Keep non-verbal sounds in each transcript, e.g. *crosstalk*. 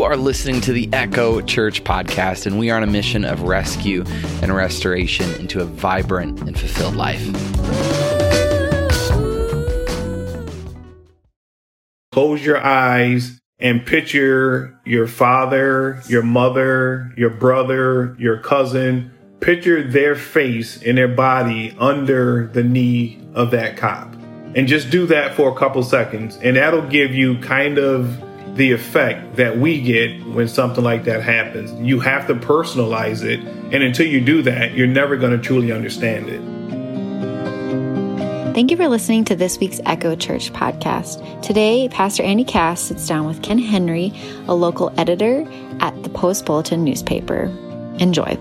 You are listening to the Echo Church podcast, and we are on a mission of rescue and restoration into a vibrant and fulfilled life. Close your eyes and picture your father, your mother, your brother, your cousin. Picture their face and their body under the knee of that cop. And just do that for a couple seconds, and that'll give you kind of the effect that we get when something like that happens. You have to personalize it, and until you do that, you're never going to truly understand it. Thank you for listening to this week's Echo Church podcast. Today, Pastor Andy Cass sits down with Ken Henry, a local editor at the Post Bulletin newspaper. Enjoy.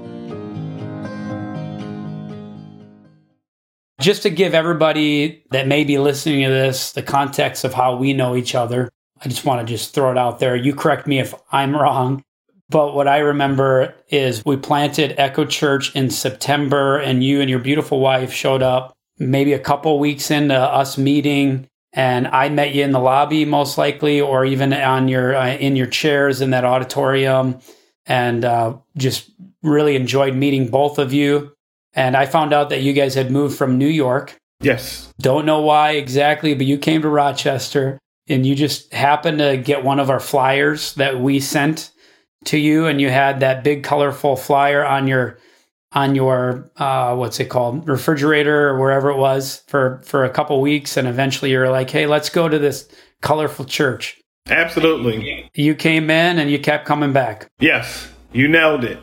Just to give everybody that may be listening to this the context of how we know each other, I just want to just throw it out there. You correct me if I'm wrong. But what I remember is we planted Echo Church in September, and you and your beautiful wife showed up maybe a couple weeks into us meeting. And I met you in the lobby, most likely, or even on your uh, in your chairs in that auditorium, and uh, just really enjoyed meeting both of you. And I found out that you guys had moved from New York. Yes. Don't know why exactly, but you came to Rochester and you just happened to get one of our flyers that we sent to you and you had that big colorful flyer on your on your uh, what's it called? Refrigerator or wherever it was for for a couple weeks and eventually you're like hey let's go to this colorful church. Absolutely. You came in and you kept coming back. Yes you nailed it.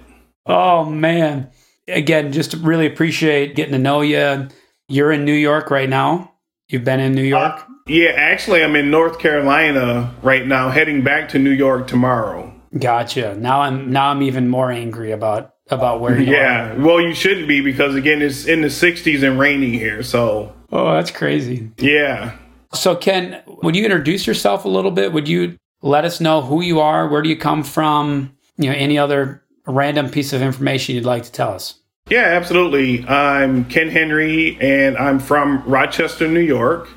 Oh man. Again just really appreciate getting to know you you're in new york right now. You've been in new york? Uh, yeah, actually, I'm in North Carolina right now, heading back to New York tomorrow. Gotcha. Now I'm now I'm even more angry about about where you yeah. are. well, you shouldn't be because again, it's in the 60s and raining here. So oh, that's crazy. Yeah. So Ken, would you introduce yourself a little bit? Would you let us know who you are? Where do you come from? You know, any other random piece of information you'd like to tell us? Yeah, absolutely. I'm Ken Henry, and I'm from Rochester, New York.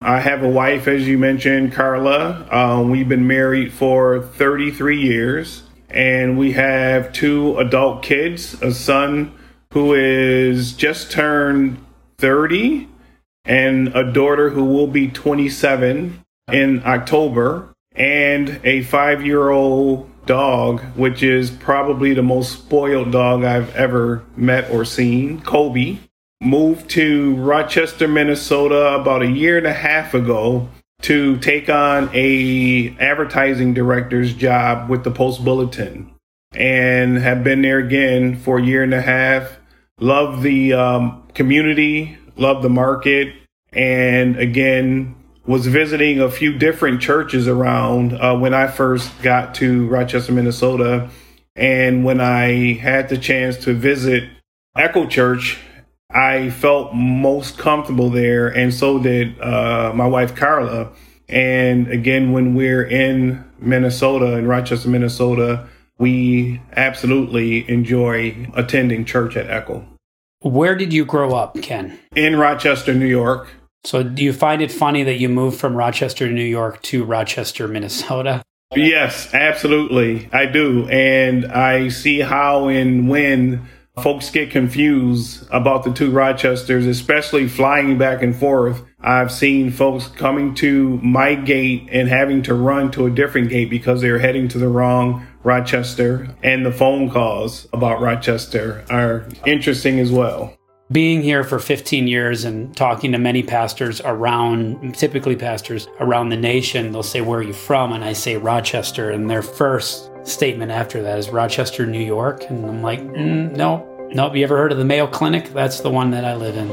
I have a wife, as you mentioned, Carla. Um, we've been married for 33 years, and we have two adult kids a son who is just turned 30, and a daughter who will be 27 in October, and a five year old dog, which is probably the most spoiled dog I've ever met or seen, Kobe moved to Rochester, Minnesota about a year and a half ago to take on a advertising director's job with the Post Bulletin and have been there again for a year and a half. Love the um, community, love the market, and again, was visiting a few different churches around uh, when I first got to Rochester, Minnesota. And when I had the chance to visit Echo Church I felt most comfortable there, and so did uh, my wife Carla. And again, when we're in Minnesota, in Rochester, Minnesota, we absolutely enjoy attending church at Echo. Where did you grow up, Ken? In Rochester, New York. So, do you find it funny that you moved from Rochester, New York to Rochester, Minnesota? Yes, absolutely. I do. And I see how and when Folks get confused about the two Rochesters, especially flying back and forth. I've seen folks coming to my gate and having to run to a different gate because they're heading to the wrong Rochester. And the phone calls about Rochester are interesting as well. Being here for 15 years and talking to many pastors around, typically pastors around the nation, they'll say, Where are you from? And I say Rochester. And their first statement after that is Rochester, New York. And I'm like, mm, no, nope. You ever heard of the Mayo Clinic? That's the one that I live in.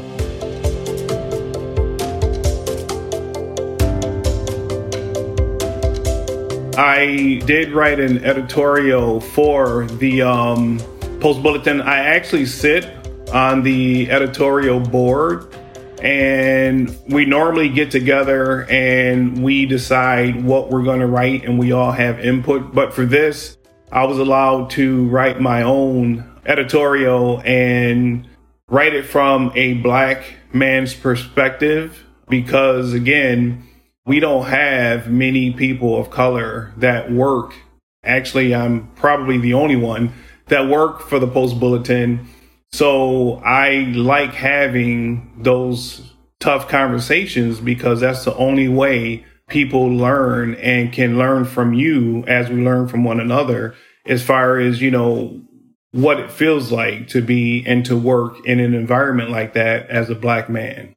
I did write an editorial for the um, Post Bulletin. I actually sit on the editorial board and we normally get together and we decide what we're going to write and we all have input but for this i was allowed to write my own editorial and write it from a black man's perspective because again we don't have many people of color that work Actually, I'm probably the only one that work for the Post Bulletin. So I like having those tough conversations because that's the only way people learn and can learn from you as we learn from one another as far as, you know, what it feels like to be and to work in an environment like that as a black man.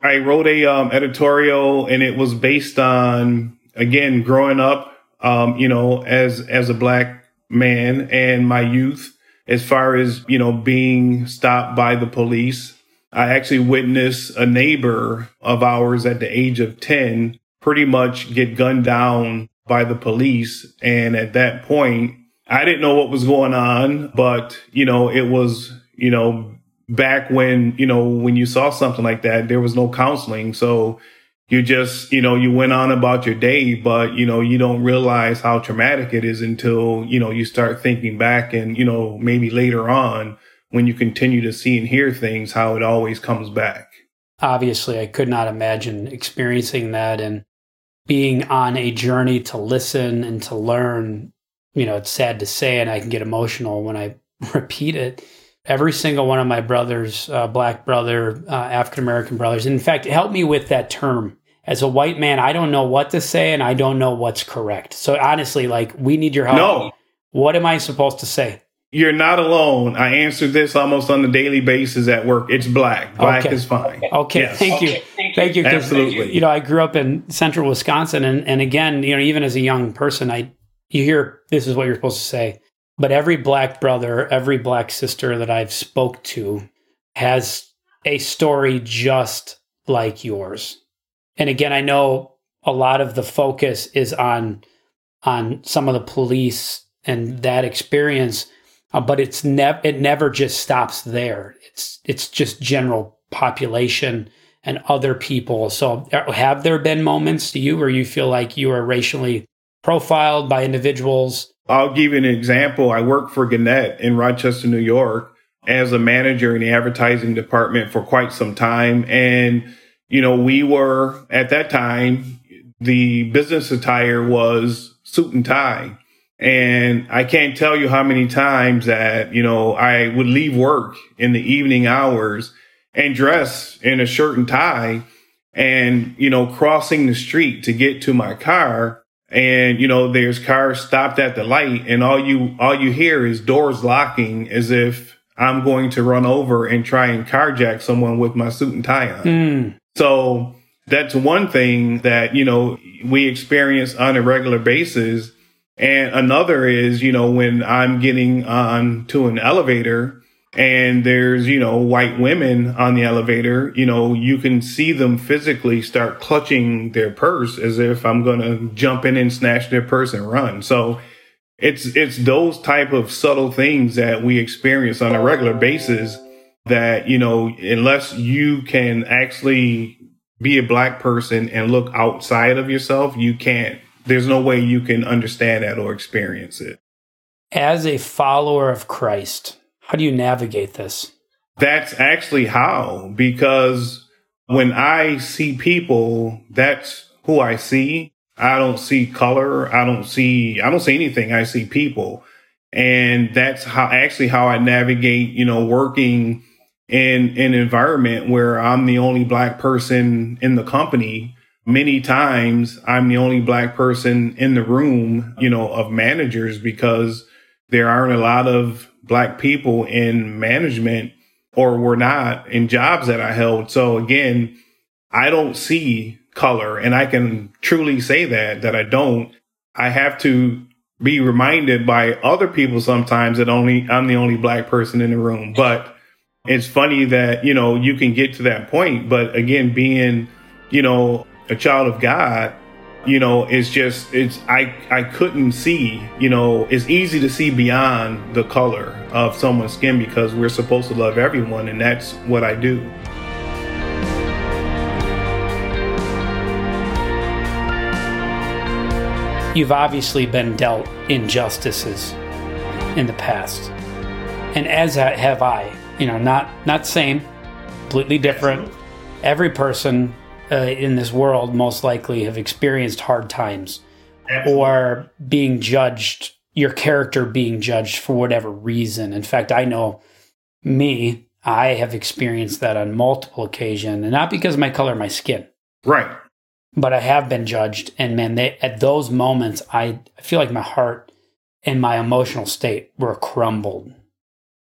I wrote a um, editorial and it was based on, again, growing up, um, you know, as, as a black man and my youth as far as, you know, being stopped by the police. I actually witnessed a neighbor of ours at the age of 10 pretty much get gunned down by the police. And at that point, I didn't know what was going on, but you know, it was, you know, back when, you know, when you saw something like that, there was no counseling. So you just, you know, you went on about your day, but you know, you don't realize how traumatic it is until, you know, you start thinking back and, you know, maybe later on when you continue to see and hear things, how it always comes back. Obviously, I could not imagine experiencing that and being on a journey to listen and to learn, you know, it's sad to say, and I can get emotional when I *laughs* repeat it. Every single one of my brothers, uh, black brother, uh, African American brothers, in fact, help me with that term. As a white man, I don't know what to say and I don't know what's correct. So honestly, like, we need your help. No. What am I supposed to say? You're not alone. I answer this almost on a daily basis at work. It's black. Black Okay. is fine. Okay, Yes. thank you, thank you. Absolutely. You know, I grew up in central Wisconsin, and and again, you know, even as a young person, I you hear this is what you're supposed to say, but every black brother, every black sister that I've spoke to has a story just like yours. And again, I know a lot of the focus is on on some of the police and that experience, uh, but it's never it never just stops there. It's it's just general population and other people. So, uh, have there been moments to you where you feel like you are racially profiled by individuals? I'll give you an example. I work for Gannett in Rochester, New York as a manager in the advertising department for quite some time. And, you know, we were at that time, the business attire was suit and tie. And I can't tell you how many times that, you know, I would leave work in the evening hours and dress in a shirt and tie and, you know, crossing the street to get to my car. And, you know, there's cars stopped at the light and all you, all you hear is doors locking as if I'm going to run over and try and carjack someone with my suit and tie on. Mm, So that's one thing that, you know, we experience on a regular basis. And another is, you know, when I'm getting on to an elevator and there's, you know, white women on the elevator, you know, you can see them physically start clutching their purse as if I'm going to jump in and snatch their purse and run. So it's, it's those type of subtle things that we experience on a regular basis that, you know, unless you can actually be a black person and look outside of yourself, you can't. There's no way you can understand that or experience it. as a follower of Christ, how do you navigate this? That's actually how, because when I see people, that's who I see. I don't see color. I don't see, I don't see anything. I see people. And that's how actually how I navigate, you know, working in an environment where I'm the only black person in the company. Many times I'm the only black person in the room, you know, of managers because there aren't a lot of black people in management or were not in jobs that I held. So again, I don't see color and I can truly say that, that I don't. I have to be reminded by other people sometimes that only I'm the only black person in the room. But it's funny that, you know, you can get to that point. But again, being, you know, a child of God, you know, it's just, it's, I, I couldn't see, you know, it's easy to see beyond the color of someone's skin because we're supposed to love everyone. And that's what I do. You've obviously been dealt injustices in the past, and as I- have I. You know, not not same, completely different. Every person uh, in this world most likely have experienced hard times. or being judged, your character being judged for whatever reason. In fact, I know me, I have experienced that on multiple occasions, and not because of my color my skin. Right. But I have been judged. And man, they, at those moments, I, I feel like my heart and my emotional state were crumbled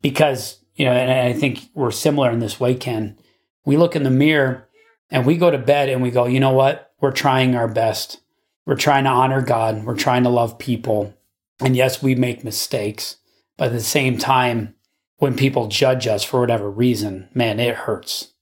because, you know, and I think we're similar in this way, Ken. We look in the mirror and we go to bed and we go, you know what? We're trying our best. We're trying to honor God. We're trying to love people. And yes, we make mistakes. But at the same time, when people judge us for whatever reason, man, it hurts.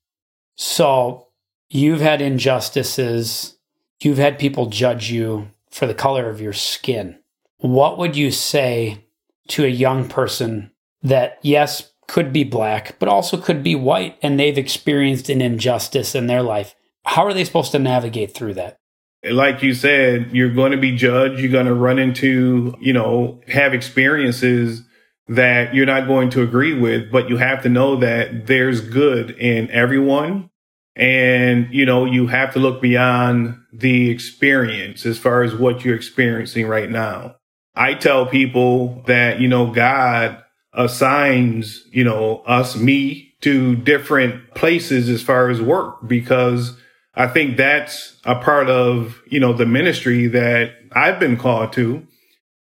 So you've had injustices. You've had people judge you for the color of your skin. What would you say to a young person that, yes, could be black, but also could be white, and they've experienced an injustice in their life? How are they supposed to navigate through that? Like you said, you're going to be judged. You're going to run into, you know, have experiences that you're not going to agree with, but you have to know that there's good in everyone. And, you know, you have to look beyond the experience as far as what you're experiencing right now. I tell people that, you know, God assigns, you know, us, me to different places as far as work because I think that's a part of, you know, the ministry that I've been called to.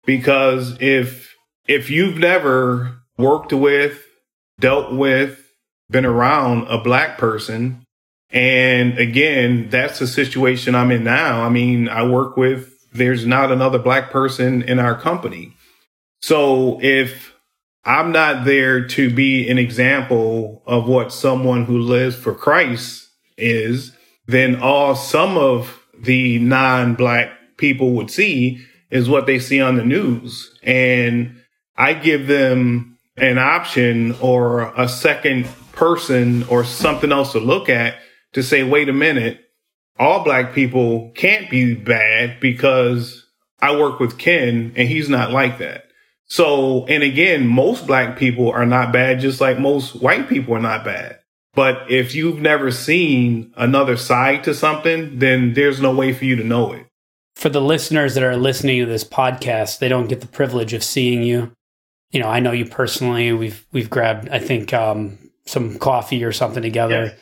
Because if, if you've never worked with, dealt with, been around a black person, and again, that's the situation I'm in now. I mean, I work with, there's not another black person in our company. So if I'm not there to be an example of what someone who lives for Christ is, then all some of the non black people would see is what they see on the news. And I give them an option or a second person or something else to look at to say, wait a minute, all black people can't be bad because I work with Ken and he's not like that. So, and again, most black people are not bad, just like most white people are not bad. But if you've never seen another side to something, then there's no way for you to know it. For the listeners that are listening to this podcast, they don't get the privilege of seeing you. You know, I know you personally. We've we've grabbed, I think, um, some coffee or something together. Yeah.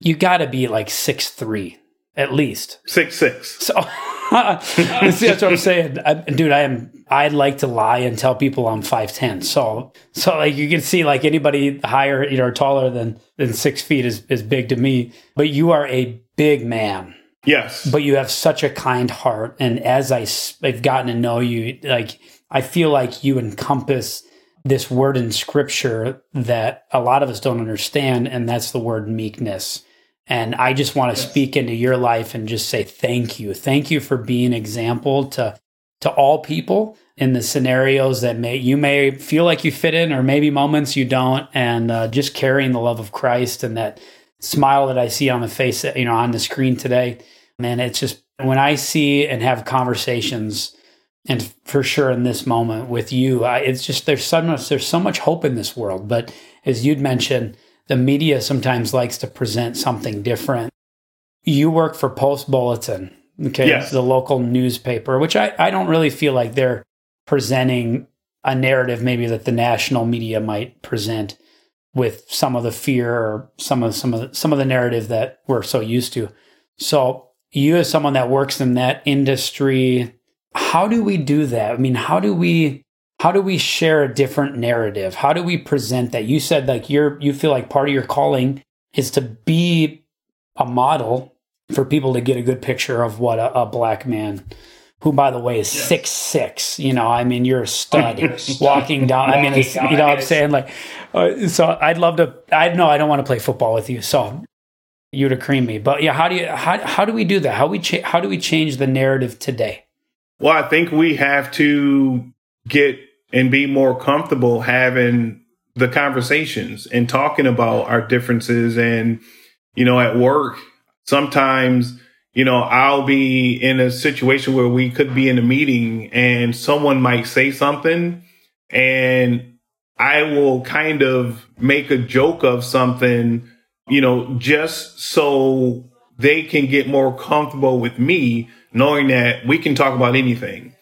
You got to be like six three at least. Six six. So *laughs* *laughs* that's what I'm saying, I, dude. I am. I'd like to lie and tell people I'm five ten. So, so like you can see, like anybody higher, you know, taller than than six feet is is big to me. But you are a big man. Yes. But you have such a kind heart, and as I, I've gotten to know you, like I feel like you encompass this word in Scripture that a lot of us don't understand, and that's the word meekness and I just want to yes. speak into your life and just say thank you. Thank you for being example to to all people in the scenarios that may you may feel like you fit in or maybe moments you don't and uh, just carrying the love of Christ and that smile that I see on the face you know on the screen today man it's just when I see and have conversations and for sure in this moment with you I, it's just there's so much there's so much hope in this world but as you'd mentioned the media sometimes likes to present something different. You work for Post Bulletin, okay, yes. the local newspaper, which I, I don't really feel like they're presenting a narrative maybe that the national media might present with some of the fear or some of some of the, some of the narrative that we're so used to. So you as someone that works in that industry, how do we do that? I mean, how do we how do we share a different narrative? How do we present that? You said like you're you feel like part of your calling is to be a model for people to get a good picture of what a, a black man who by the way is yes. six six you know? I mean you're a stud *laughs* walking down i mean it's, you know what i'm saying? like uh, so i'd love to i know i don't want to play football with you so you'd agree me. But yeah how do you how, how do we do that? How we cha- how do we change the narrative today? Well i think we have to get and be more comfortable having the conversations and talking about our differences. And, you know, at work, sometimes, you know, I'll be in a situation where we could be in a meeting and someone might say something and I will kind of make a joke of something, you know, just so they can get more comfortable with me knowing that we can talk about anything.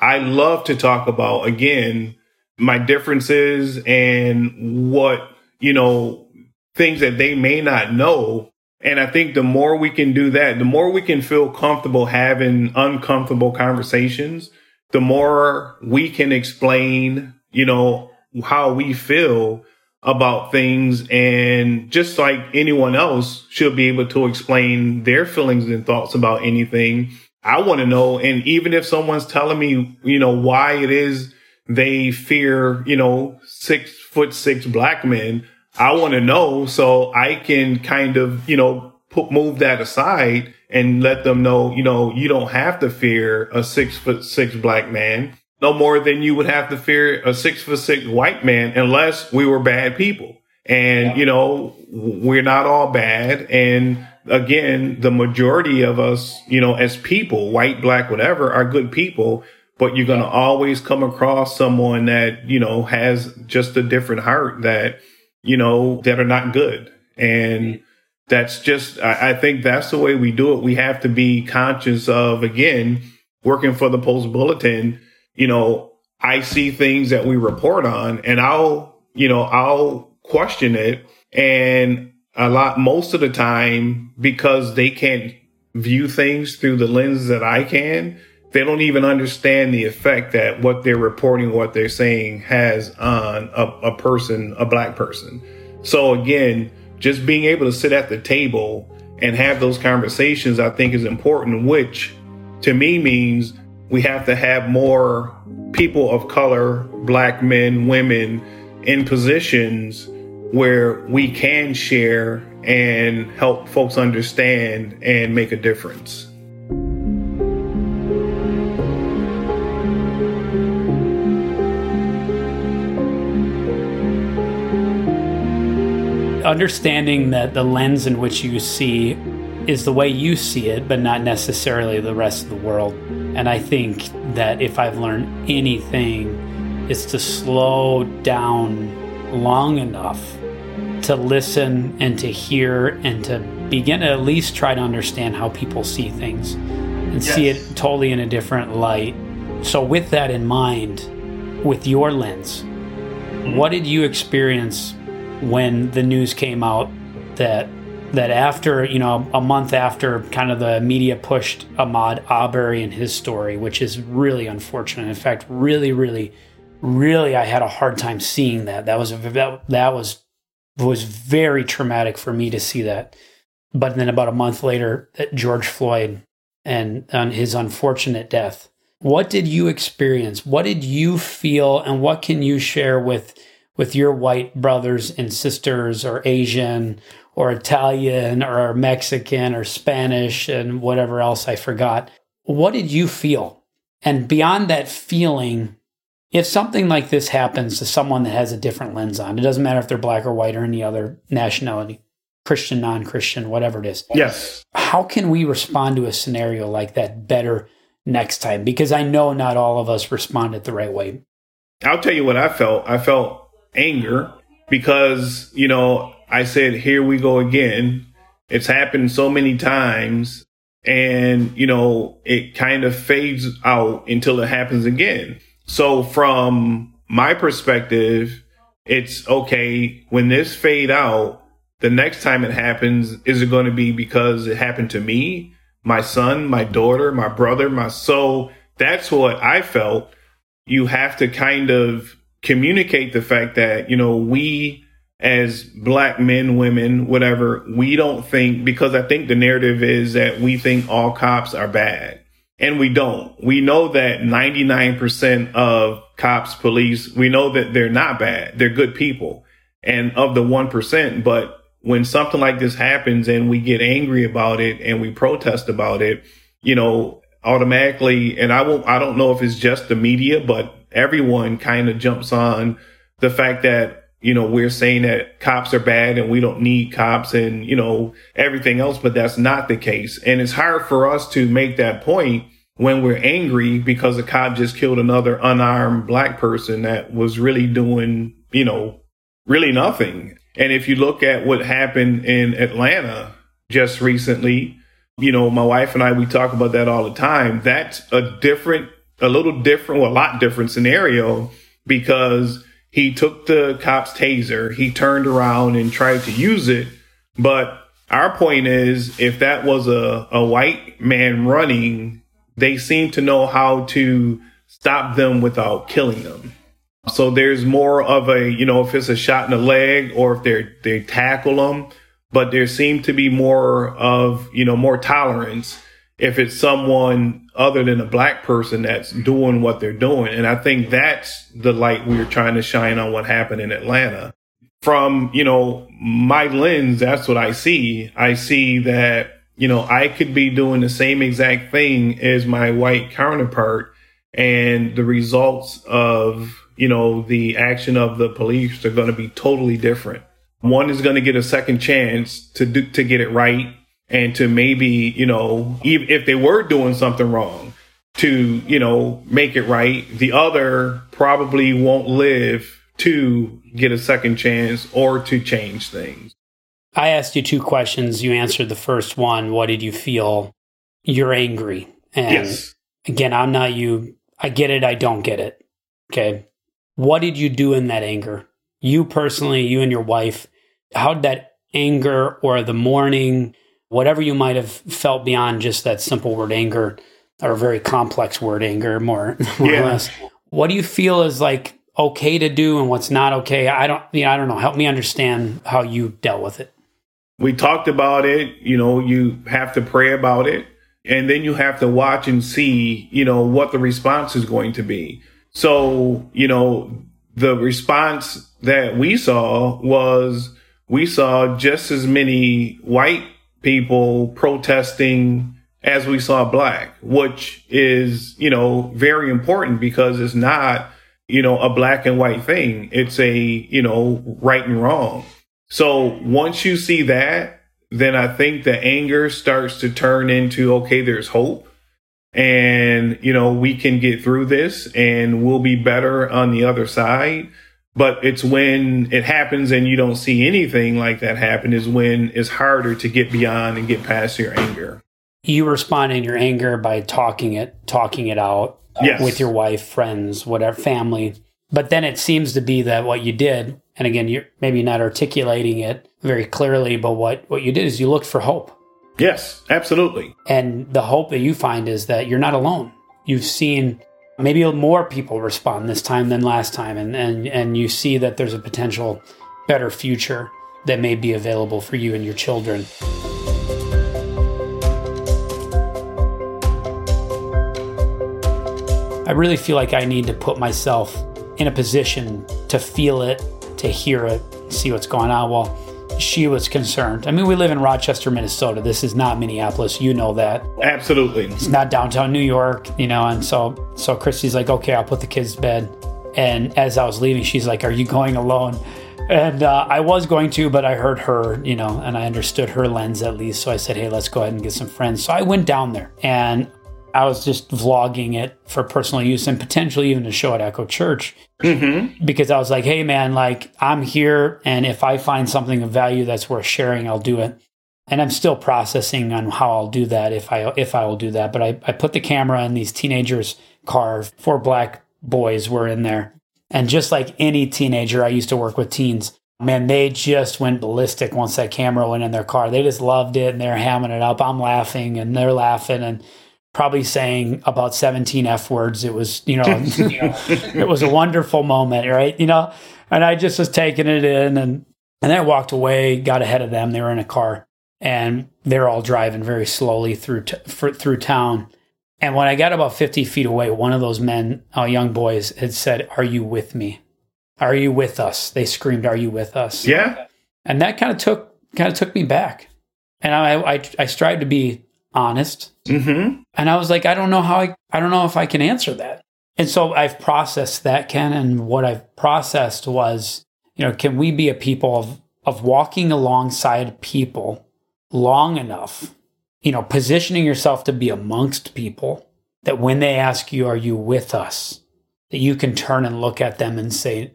I love to talk about, again, my differences and what, you know, things that they may not know. And I think the more we can do that, the more we can feel comfortable having uncomfortable conversations, the more we can explain, you know, how we feel about things. And just like anyone else should be able to explain their feelings and thoughts about anything, I want to know. And even if someone's telling me, you know, why it is they fear, you know, six foot six black men, I want to know so I can kind of, you know, put, move that aside and let them know, you know, you don't have to fear a six foot six black man no more than you would have to fear a six foot six white man unless we were bad people. And, yeah. you know, we're not all bad. And again, the majority of us, you know, as people, white, black, whatever, are good people. But you're going to always come across someone that, you know, has just a different heart that, you know, that are not good. And that's just, I, I think that's the way we do it. We have to be conscious of, again, working for the Post Bulletin you know, I see things that we report on and I'll, you know, I'll question it. And a lot, most of the time, because they can't view things through the lens that I can, they don't even understand the effect that what they're reporting, what they're saying has on a, a person, a black person. So again, just being able to sit at the table and have those conversations, I think is important, which to me means we have to have more people of color, black men, women in positions where we can share and help folks understand and make a difference. Understanding that the lens in which you see is the way you see it, but not necessarily the rest of the world. And I think that if I've learned anything, it's to slow down long enough to listen and to hear and to begin to at least try to understand how people see things and yes. see it totally in a different light. So, with that in mind, with your lens, what did you experience when the news came out that that after you know a month after kind of the media pushed Ahmaud Arbery and his story, which is really unfortunate. In fact, really, really, really, I had a hard time seeing that. That was a, that, that was was very traumatic for me to see that. But then about a month later, that George Floyd and on his unfortunate death. What did you experience? What did you feel, and what can you share with with your white brothers and sisters, or Asian, or Italian or Mexican or Spanish and whatever else I forgot. What did you feel? And beyond that feeling, if something like this happens to someone that has a different lens on, it doesn't matter if they're black or white or any other nationality, Christian, non Christian, whatever it is. Yes. How can we respond to a scenario like that better next time? Because I know not all of us responded the right way. I'll tell you what I felt. I felt anger because, you know, I said, here we go again. It's happened so many times and, you know, it kind of fades out until it happens again. So from my perspective, it's okay when this fade out, the next time it happens, is it going to be because it happened to me, my son, my daughter, my brother, my so that's what I felt. You have to kind of communicate the fact that, you know, we as black men, women, whatever, we don't think, because I think the narrative is that we think all cops are bad. And we don't. We know that 99% of cops, police, we know that they're not bad. They're good people. And of the 1%, but when something like this happens and we get angry about it and we protest about it, you know, automatically, and I won't, I don't know if it's just the media, but everyone kind of jumps on the fact that you know, we're saying that cops are bad and we don't need cops and, you know, everything else, but that's not the case. And it's hard for us to make that point when we're angry because a cop just killed another unarmed black person that was really doing, you know, really nothing. And if you look at what happened in Atlanta just recently, You know, my wife and I, we talk about that all the time. That's a different, a little different, well, a lot different scenario because he took the cop's taser, he turned around and tried to use it. But our point is if that was a, a white man running, they seem to know how to stop them without killing them. So there's more of a, you know, if it's a shot in the leg or if they they tackle them, but there seem to be more of, you know, more tolerance if it's someone other than a black person that's doing what they're doing. And I think that's the light we are trying to shine on what happened in Atlanta. From, you know, my lens, that's what I see. I see that, you know, I could be doing the same exact thing as my white counterpart and the results of, you know, the action of the police are going to be totally different. One is going to get a second chance to do, to get it right and to maybe, you know, even if they were doing something wrong, to, you know, make it right. The other probably won't live to get a second chance or to change things. I asked you two questions. You answered the first one. What did you feel? You're angry. And yes. again, I'm not you. I get it. I don't get it. Okay. What did you do in that anger? You personally, you and your wife, how did that anger or the mourning whatever you might have felt beyond just that simple word anger or a very complex word anger, more, *laughs* more yeah. or less. What do you feel is like okay to do and what's not okay? I don't, you know, I don't know. Help me understand how you dealt with it. We talked about it. You know, you have to pray about it and then you have to watch and see, you know, what the response is going to be. So, you know, the response that we saw was we saw just as many white people protesting as we saw black, which is, you know, very important because it's not, you know, a black and white thing. It's a, you know, right and wrong. So once you see that, then I think the anger starts to turn into, okay, there's hope and, you know, we can get through this and we'll be better on the other side. But it's when it happens and you don't see anything like that happen is when it's harder to get beyond and get past your anger. You respond in your anger by talking it, talking it out uh, yes. with your wife, friends, whatever, family. But then it seems to be that what you did, and again, you're maybe not articulating it very clearly, but what, what you did is you looked for hope. Yes, absolutely. And the hope that you find is that you're not alone. You've seen maybe more people respond this time than last time and, and, and you see that there's a potential better future that may be available for you and your children. I really feel like I need to put myself in a position to feel it, to hear it, see what's going on. Well, she was concerned. I mean, we live in Rochester, Minnesota. This is not Minneapolis. You know that. Absolutely. It's not downtown New York, you know. And so, so Christy's like, okay, I'll put the kids to bed. And as I was leaving, she's like, are you going alone? And uh, I was going to, but I heard her, you know, and I understood her lens at least. So I said, hey, let's go ahead and get some friends. So I went down there and I was just vlogging it for personal use and potentially even to show at Echo Church mm-hmm. because I was like, hey, man, like I'm here. And if I find something of value that's worth sharing, I'll do it. And I'm still processing on how I'll do that if I if I will do that. But I, I put the camera in these teenagers' car. Four black boys were in there. And just like any teenager, I used to work with teens. Man, they just went ballistic once that camera went in their car. They just loved it and they're hamming it up. I'm laughing and they're laughing. And probably saying about 17 F words. It was, *laughs* you know, it was a wonderful moment, right? You know, and I just was taking it in and, and I walked away, got ahead of them. They were in a car and they're all driving very slowly through, t- for, through town. And when I got about 50 feet away, one of those men, uh, young boys, had said, Are you with me? Are you with us? They screamed, Are you with us? Yeah. And that kind of took, kind of took me back. And I, I, I strive to be honest. Mm-hmm. And I was like, I don't know how I, I don't know if I can answer that. And so I've processed that, Ken. And what I've processed was, you know, can we be a people of, of walking alongside people long enough, you know, positioning yourself to be amongst people that when they ask you, are you with us? That you can turn and look at them and say,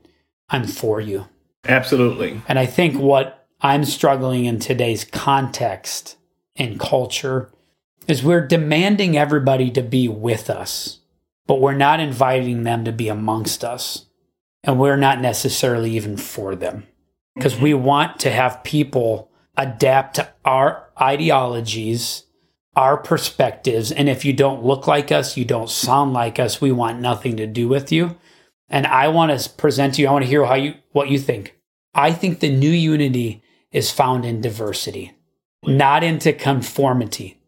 I'm for you. Absolutely. And I think what I'm struggling in today's context and culture is we're demanding everybody to be with us, but we're not inviting them to be amongst us. And we're not necessarily even for them because we mm-hmm. want to have people adapt to our ideologies, our perspectives. And if you don't look like us, you don't sound like us, we want nothing to do with you. And I want to present to you, I want to hear how you, what you think. I think the new unity is found in diversity, not into conformity.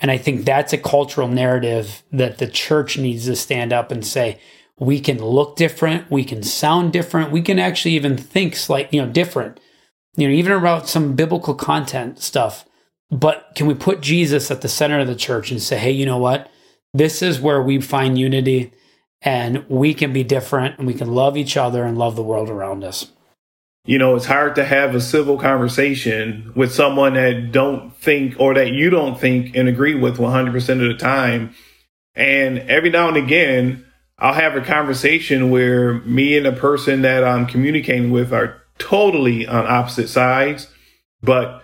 And I think that's a cultural narrative that the church needs to stand up and say, we can look different, we can sound different, we can actually even think slightly, you know, different. You know, even about some biblical content stuff. But can we put Jesus at the center of the church and say, hey, you know what? This is where we find unity and we can be different and we can love each other and love the world around us. You know, it's hard to have a civil conversation with someone that don't think or that you don't think and agree with 100% of the time. And every now and again, I'll have a conversation where me and the person that I'm communicating with are totally on opposite sides, but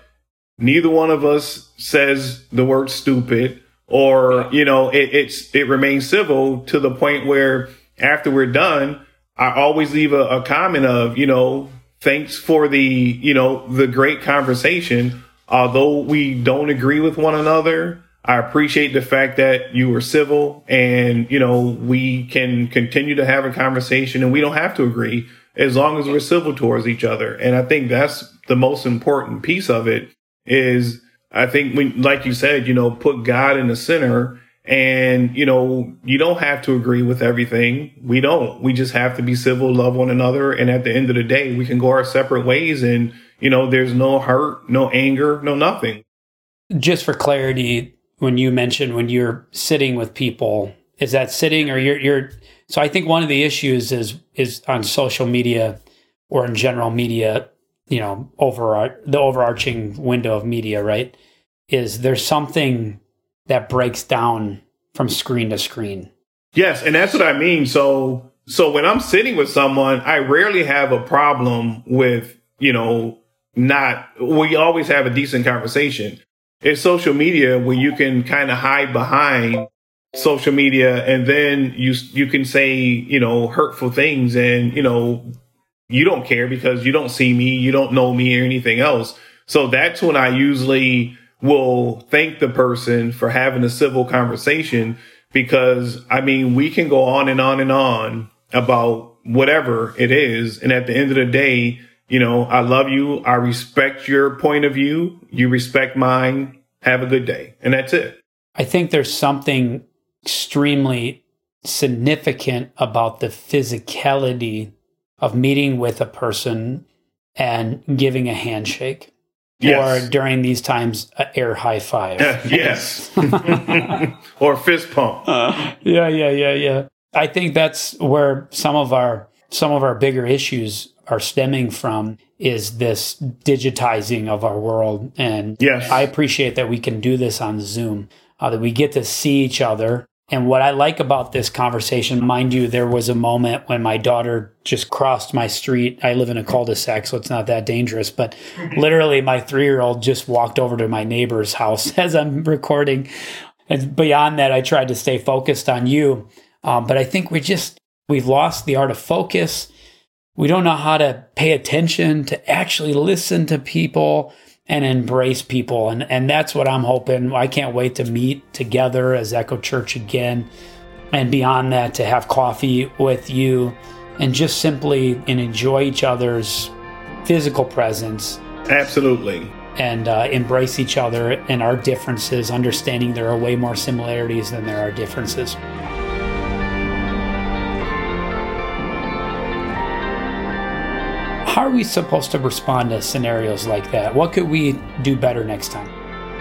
neither one of us says the word stupid or, you know, it, it's, it remains civil to the point where after we're done, I always leave a, a comment of, you know, thanks for the, you know, the great conversation. Although we don't agree with one another, I appreciate the fact that you were civil and, you know, we can continue to have a conversation and we don't have to agree as long as we're civil towards each other. And I think that's the most important piece of it is I think when, like you said, you know, put God in the center and, you know, you don't have to agree with everything. We don't. We just have to be civil, love one another. And at the end of the day, we can go our separate ways and, you know, there's no hurt, no anger, no nothing. Just for clarity, when you mentioned when you're sitting with people, is that sitting or you're you're so I think one of the issues is is on social media or in general media, you know, over the overarching window of media, right? Is there's something that breaks down from screen to screen. Yes, and that's what I mean. So so when I'm sitting with someone, I rarely have a problem with, you know, not we always have a decent conversation it's social media where you can kind of hide behind social media and then you you can say you know hurtful things and you know you don't care because you don't see me you don't know me or anything else so that's when i usually will thank the person for having a civil conversation because i mean we can go on and on and on about whatever it is and at the end of the day you know, I love you. I respect your point of view. You respect mine. Have a good day. And that's it. I think there's something extremely significant about the physicality of meeting with a person and giving a handshake. Yes. Or during these times, an air high five. Uh, yes. *laughs* or fist pump. Uh, yeah, yeah, yeah, yeah. I think that's where some of our some of our bigger issues are stemming from is this digitizing of our world. And yes. I appreciate that we can do this on Zoom, uh, that we get to see each other. And what I like about this conversation, mind you, there was a moment when my daughter just crossed my street. I live in a cul de sac, so it's not that dangerous. But *laughs* literally, my three year old just walked over to my neighbor's house *laughs* as I'm recording. And beyond that, I tried to stay focused on you. Um, but I think we just, we've lost the art of focus we don't know how to pay attention to actually listen to people and embrace people. And, and that's what I'm hoping. I can't wait to meet together as Echo Church again. And beyond that, to have coffee with you and just simply and enjoy each other's physical presence. Absolutely. And uh, embrace each other and our differences, understanding there are way more similarities than there are differences. How are we supposed to respond to scenarios like that? What could we do better next time?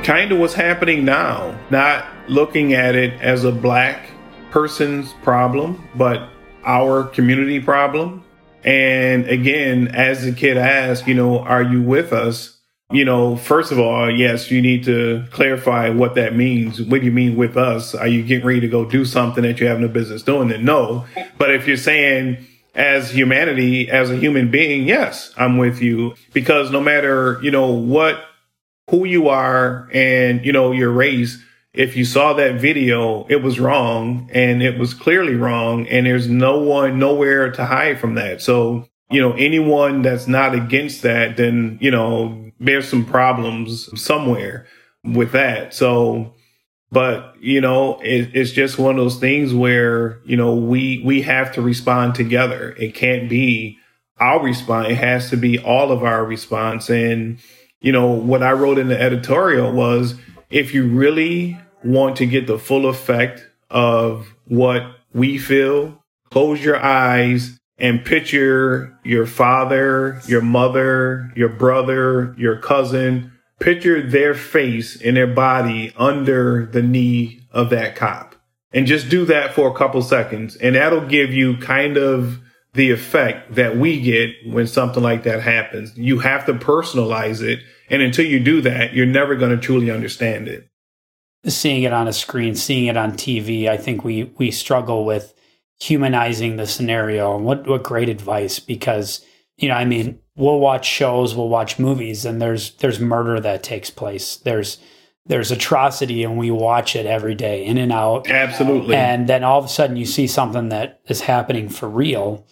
Kind of what's happening now, not looking at it as a black person's problem, but our community problem. And again, as the kid asked, you know, are you with us? You know, first of all, yes, you need to clarify what that means. What do you mean with us? Are you getting ready to go do something that you have no business doing? Then no. But if you're saying, as humanity, as a human being, yes, I'm with you because no matter, you know, what, who you are and, you know, your race, if you saw that video, it was wrong and it was clearly wrong. And there's no one, nowhere to hide from that. So, you know, anyone that's not against that, then, you know, there's some problems somewhere with that. So, but you know, it, it's just one of those things where, you know, we, we have to respond together. It can't be our response. It has to be all of our response. And, you know, what I wrote in the editorial was, if you really want to get the full effect of what we feel, close your eyes and picture your father, your mother, your brother, your cousin, picture their face and their body under the knee of that cop. And just do that for a couple seconds. And that'll give you kind of the effect that we get when something like that happens. You have to personalize it. And until you do that, you're never going to truly understand it seeing it on a screen, seeing it on TV, I think we we struggle with humanizing the scenario. And what what great advice because you know, I mean, we'll watch shows, we'll watch movies, and there's there's murder that takes place. There's there's atrocity, and we watch it every day, in and out. Absolutely. And then all of a sudden, you see something that is happening for real.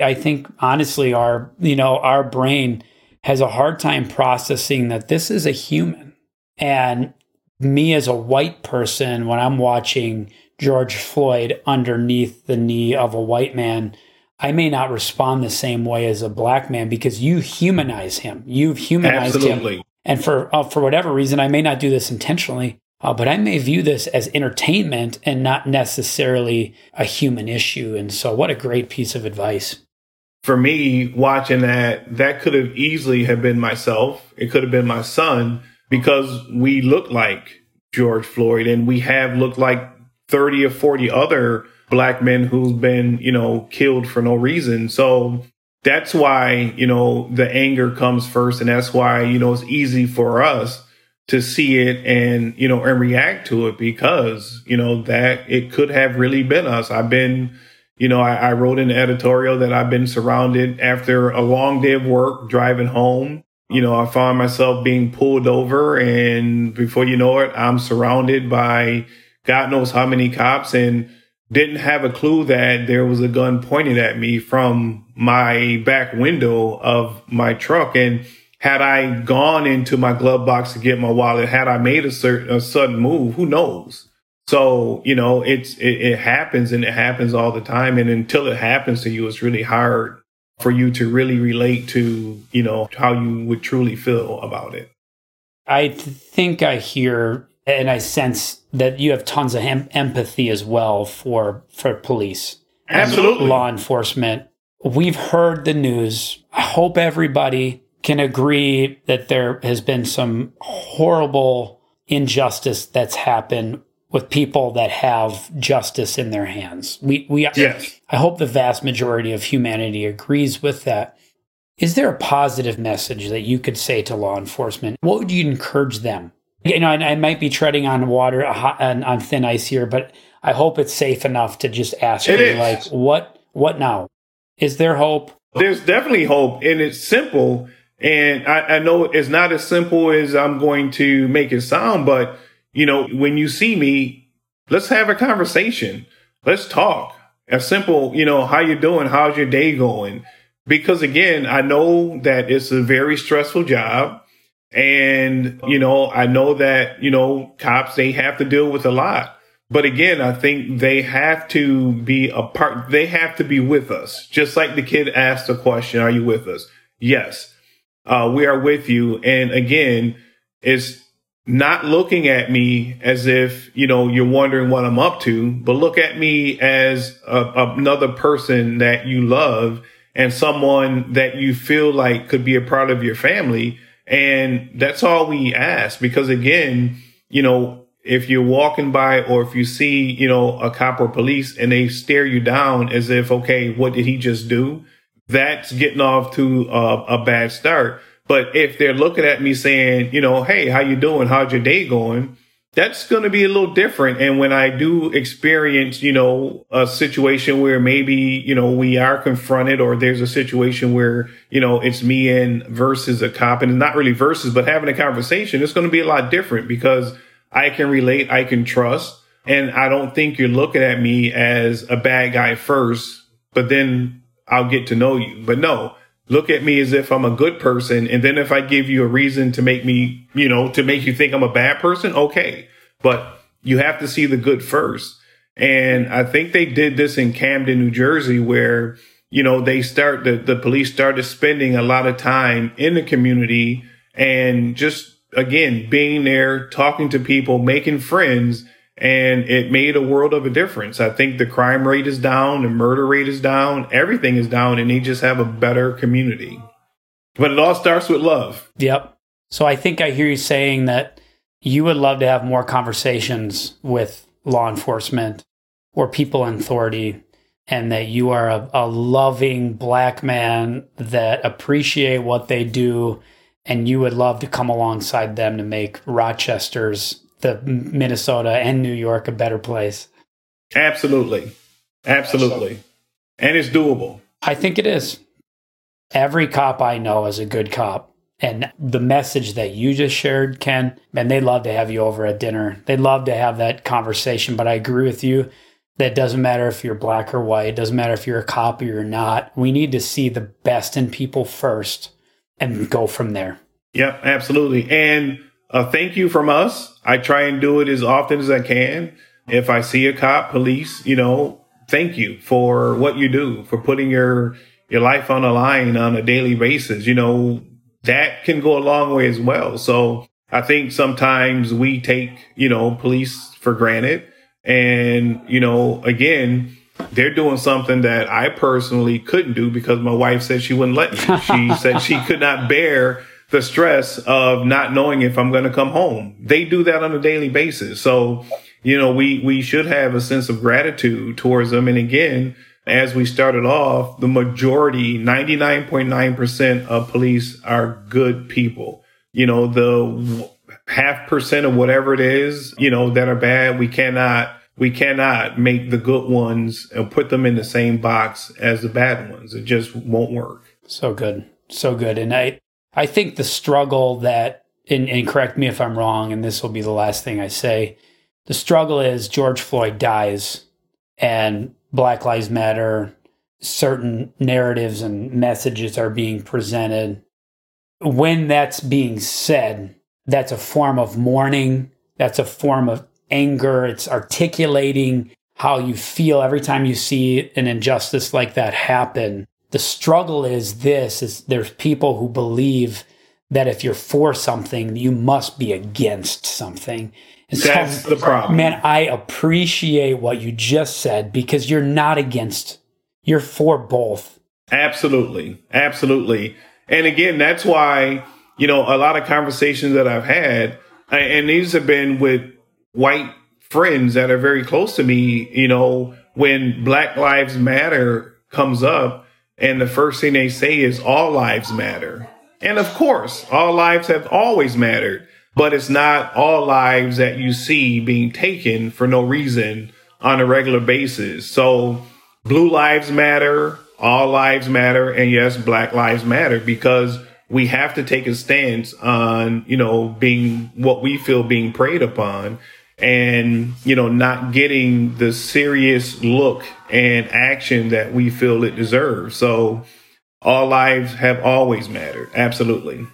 I think honestly, our you know our brain has a hard time processing that this is a human, and me as a white person when I'm watching George Floyd underneath the knee of a white man, I may not respond the same way as a black man because you humanize him. You've humanized Absolutely. him. And for uh, for whatever reason, I may not do this intentionally, uh, but I may view this as entertainment and not necessarily a human issue. And so, what a great piece of advice. For me, watching that, that could have easily have been myself. It could have been my son because we look like George Floyd and we have looked like 30 or 40 other black men who've been, you know, killed for no reason. So that's why, you know, the anger comes first. And that's why, you know, it's easy for us to see it and, you know, and react to it because, you know, that it could have really been us. I've been, you know, I, I wrote an editorial that I've been surrounded after a long day of work driving home you know, I find myself being pulled over and before you know it, I'm surrounded by God knows how many cops and didn't have a clue that there was a gun pointed at me from my back window of my truck. And had I gone into my glove box to get my wallet, had I made a certain, a sudden move, who knows? So, you know, it's, it, it happens and it happens all the time. And until it happens to you, it's really hard for you to really relate to, you know, how you would truly feel about it. I think I hear and I sense that you have tons of em- empathy as well for for police, absolutely law enforcement. We've heard the news. I hope everybody can agree that there has been some horrible injustice that's happened with people that have justice in their hands. We we yes. I hope the vast majority of humanity agrees with that. Is there a positive message that you could say to law enforcement? What would you encourage them? You know, I, I might be treading on water on, on thin ice here, but I hope it's safe enough to just ask it you, is. like, what what now? Is there hope? There's definitely hope, and it's simple. And I, I know it's not as simple as I'm going to make it sound, but you know, when you see me, let's have a conversation. Let's talk. A simple, you know, how you doing? How's your day going? Because again, I know that it's a very stressful job. And, you know, I know that, you know, cops, they have to deal with a lot. But again, I think they have to be a part, they have to be with us. Just like the kid asked the question, are you with us? Yes, uh, we are with you. And again, it's not looking at me as if, you know, you're wondering what I'm up to, but look at me as a, another person that you love and someone that you feel like could be a part of your family. And that's all we ask because again, you know, if you're walking by or if you see, you know, a cop or police and they stare you down as if, okay, what did he just do? That's getting off to a, a bad start. But if they're looking at me saying, you know, hey, how you doing? How's your day going? That's going to be a little different. And when I do experience, you know, a situation where maybe, you know, we are confronted or there's a situation where, you know, it's me and versus a cop and not really versus, but having a conversation, it's going to be a lot different because I can relate, I can trust. And I don't think you're looking at me as a bad guy first, but then I'll get to know you. But no, look at me as if I'm a good person. And then if I give you a reason to make me, you know, to make you think I'm a bad person, okay. But you have to see the good first. And I think they did this in Camden, New Jersey, where, you know, they start, the, the police started spending a lot of time in the community and just, again, being there, talking to people, making friends. And it made a world of a difference. I think the crime rate is down, the murder rate is down, everything is down, and they just have a better community. But it all starts with love. Yep. So I think I hear you saying that you would love to have more conversations with law enforcement or people in authority and that you are a, a, loving black man that appreciate what they do and you would love to come alongside them to make rochester's the minnesota and new york a better place? Absolutely. Absolutely. And it's doable. I think it is. Every cop i know is a good cop. And the message that you just shared ken man they'd love to have you over at dinner. They'd love to have that conversation but i agree with you that doesn't matter if you're black or white, it doesn't matter if you're a cop or you're not. We need to see the best in people first and go from there. Yep, absolutely. And uh, thank you from us. I try and do it as often as I can. If I see a cop, police, you know, thank you for what you do, for putting your your life on the line on a daily basis. You know, that can go a long way as well. So I think sometimes we take, you know, police for granted and, you know, again, they're doing something that I personally couldn't do because my wife said she wouldn't let me. She *laughs* said she could not bear the stress of not knowing if I'm going to come home. They do that on a daily basis. So, you know, we, we should have a sense of gratitude towards them. And again, as we started off, the majority, 99.9% of police are good people. You know, the half percent of whatever it is, you know, that are bad, we cannot we cannot make the good ones and put them in the same box as the bad ones. It just won't work. So good. So good. And I, I think the struggle that, and, and correct me if I'm wrong, and this will be the last thing I say. The struggle is George Floyd dies and Black Lives Matter, certain narratives and messages are being presented. When that's being said, that's a form of mourning. That's a form of anger, it's articulating how you feel every time you see an injustice like that happen. The struggle is this is there's people who believe that if you're for something, you must be against something. And That's so, the problem. Man, I appreciate what you just said because you're not against, you're for both. Absolutely. Absolutely. And again, that's why, you know, a lot of conversations that I've had, and these have been with white friends that are very close to me, you know, when Black Lives Matter comes up and the first thing they say is all lives matter. And of course, all lives have always mattered, but it's not all lives that you see being taken for no reason on a regular basis. So blue lives matter, all lives matter, and yes, black lives matter because we have to take a stance on, you know, being what we feel being preyed upon and you know not getting the serious look and action that we feel it deserves. So all lives have always mattered. Absolutely.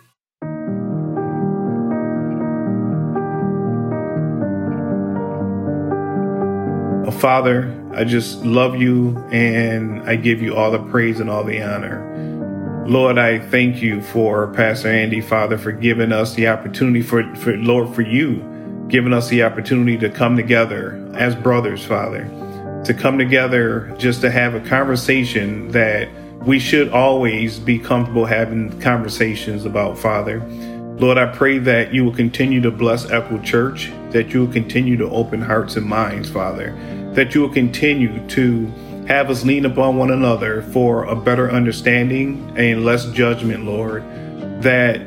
Oh, father i just love you and i give you all the praise and all the honor. Lord, I thank you for Pastor Andy, Father, for giving us the opportunity for, for Lord, for you given us the opportunity to come together as brothers, Father, to come together just to have a conversation that we should always be comfortable having conversations about, Father. Lord, I pray that you will continue to bless Echo Church, that you will continue to open hearts and minds, Father, that you will continue to have us lean upon one another for a better understanding and less judgment, Lord, that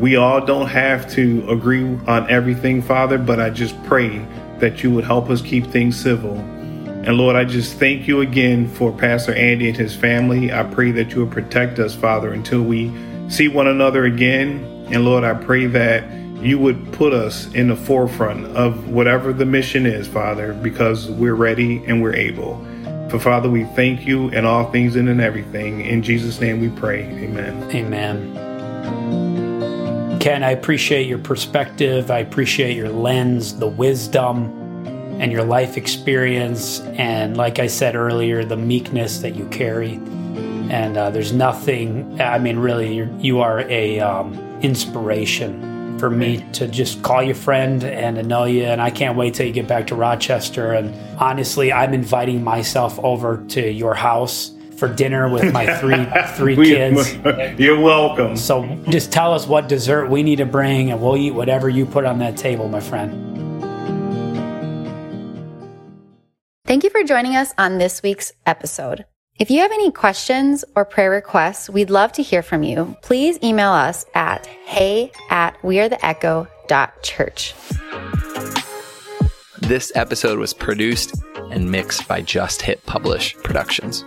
we all don't have to agree on everything, Father, but I just pray that you would help us keep things civil. And Lord, I just thank you again for Pastor Andy and his family. I pray that you would protect us, Father, until we see one another again. And Lord, I pray that you would put us in the forefront of whatever the mission is, Father, because we're ready and we're able. For Father, we thank you in all things and in everything. In Jesus' name we pray. Amen. Amen. Ken, I appreciate your perspective. I appreciate your lens, the wisdom, and your life experience. And like I said earlier, the meekness that you carry. And uh, there's nothing, I mean, really, you're, you are a um, inspiration for me to just call you friend and to know you. And I can't wait till you get back to Rochester. And honestly, I'm inviting myself over to your house for dinner with my three three kids. *laughs* You're welcome. So just tell us what dessert we need to bring, and we'll eat whatever you put on that table, my friend. Thank you for joining us on this week's episode. If you have any questions or prayer requests, we'd love to hear from you. Please email us at hey at wearetheecho.church. This episode was produced and mixed by Just Hit Publish Productions.